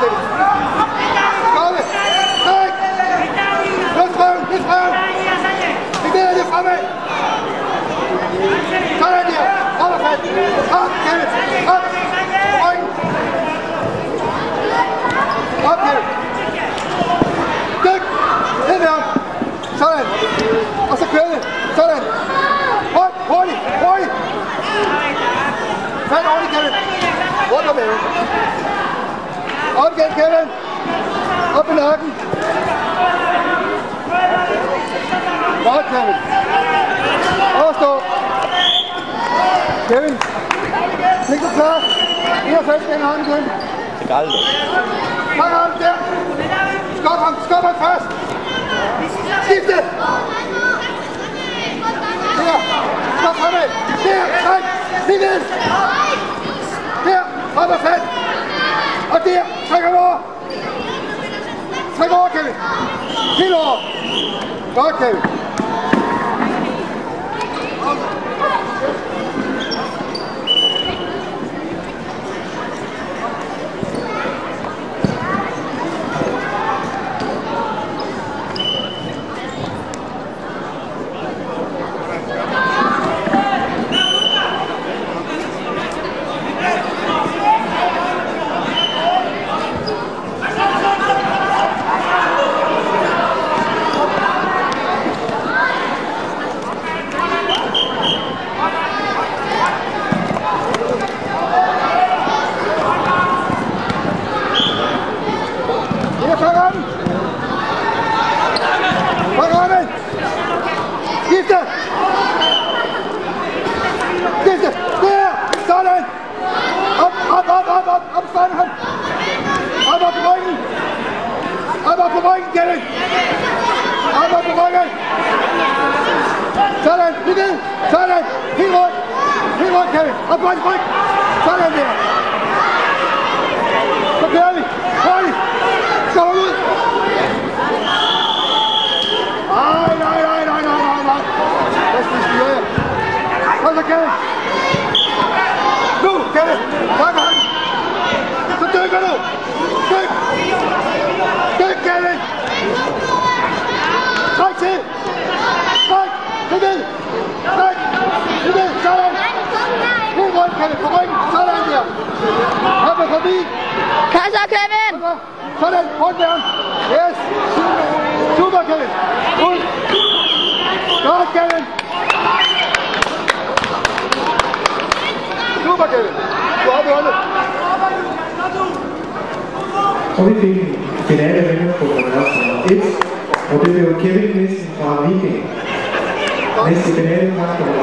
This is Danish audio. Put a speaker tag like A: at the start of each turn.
A: Kevin. Gør det. Træk. Løft røven, løft røven. Vi ved det fremad. Sådan der. Hold og fast. Op, Kevin. Op. Ryggen. Op, Kevin. Dyk. Ned med ham. Sådan. Og så kører det. Sådan. Rundt. Hurtigt. Hurtigt. Fat ordentligt, Kevin. Rundt om maven. Op igen, Kevin. Op i nakken. Godt, Kevin. Overstå. Kevin. Læg dig klar. 91 igen hånden, Kevin.
B: Gør aldrig.
A: Fang ham der. Skop ham. Skop ham først. Skifte. Der. Skop fremad. Der. Træk. Lige ned. Der. Op og fat. Og der. Træk ham over. Træk over, Kevin. Helt over. Godt, Kevin. Hier, fang an! Fang an! Skifte! Skifte! Der! Sådan! Op, op, op, op, op, op, sådan han! Op, op på ryggen! Op, op på ryggen, Kevin! Op, op på ryggen! Sådan! Lige ned! Sådan! Helt rundt! Helt rundt, Kevin! Op på hans ryg! Sådan der! Så kører vi! Hurtigt! Kom ud! Ej, nej, nej, nej, nej, nej, nej. Hvad skal vi styre jer? Kom så, Kevin. Nu, Kevin. Tak ham. Så dykker du. Dyk. Dyk, Kevin. Træk til. Træk. Lidt ned. Træk. Lidt ned. Sådan. Helt rundt, Kevin. På ryggen. Sådan der. Kom med forbi.
C: Kom så, Kevin!
A: Sådan, rundt med ham. Yes. Super, Kevin. Ud. Godt, Kevin. Chupa,
D: querido. Sobe, olha. Kevin finale o vinderprogrammet er 1, og det blev Kevin Nielsen fra Viking. Næste finale kamp